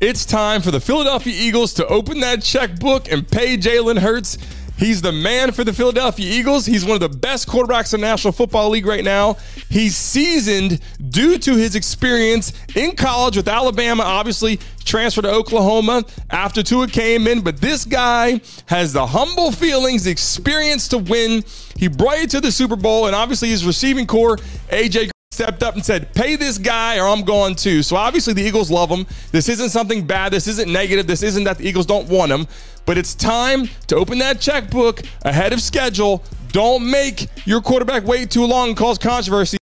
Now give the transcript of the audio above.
It's time for the Philadelphia Eagles to open that checkbook and pay Jalen Hurts. He's the man for the Philadelphia Eagles. He's one of the best quarterbacks in the National Football League right now. He's seasoned due to his experience in college with Alabama, obviously transferred to Oklahoma after Tua came in. But this guy has the humble feelings, the experience to win. He brought you to the Super Bowl, and obviously his receiving corps, AJ stepped up and said, pay this guy or I'm going to. So obviously the Eagles love him. This isn't something bad. This isn't negative. This isn't that the Eagles don't want him. But it's time to open that checkbook ahead of schedule. Don't make your quarterback wait too long and cause controversy.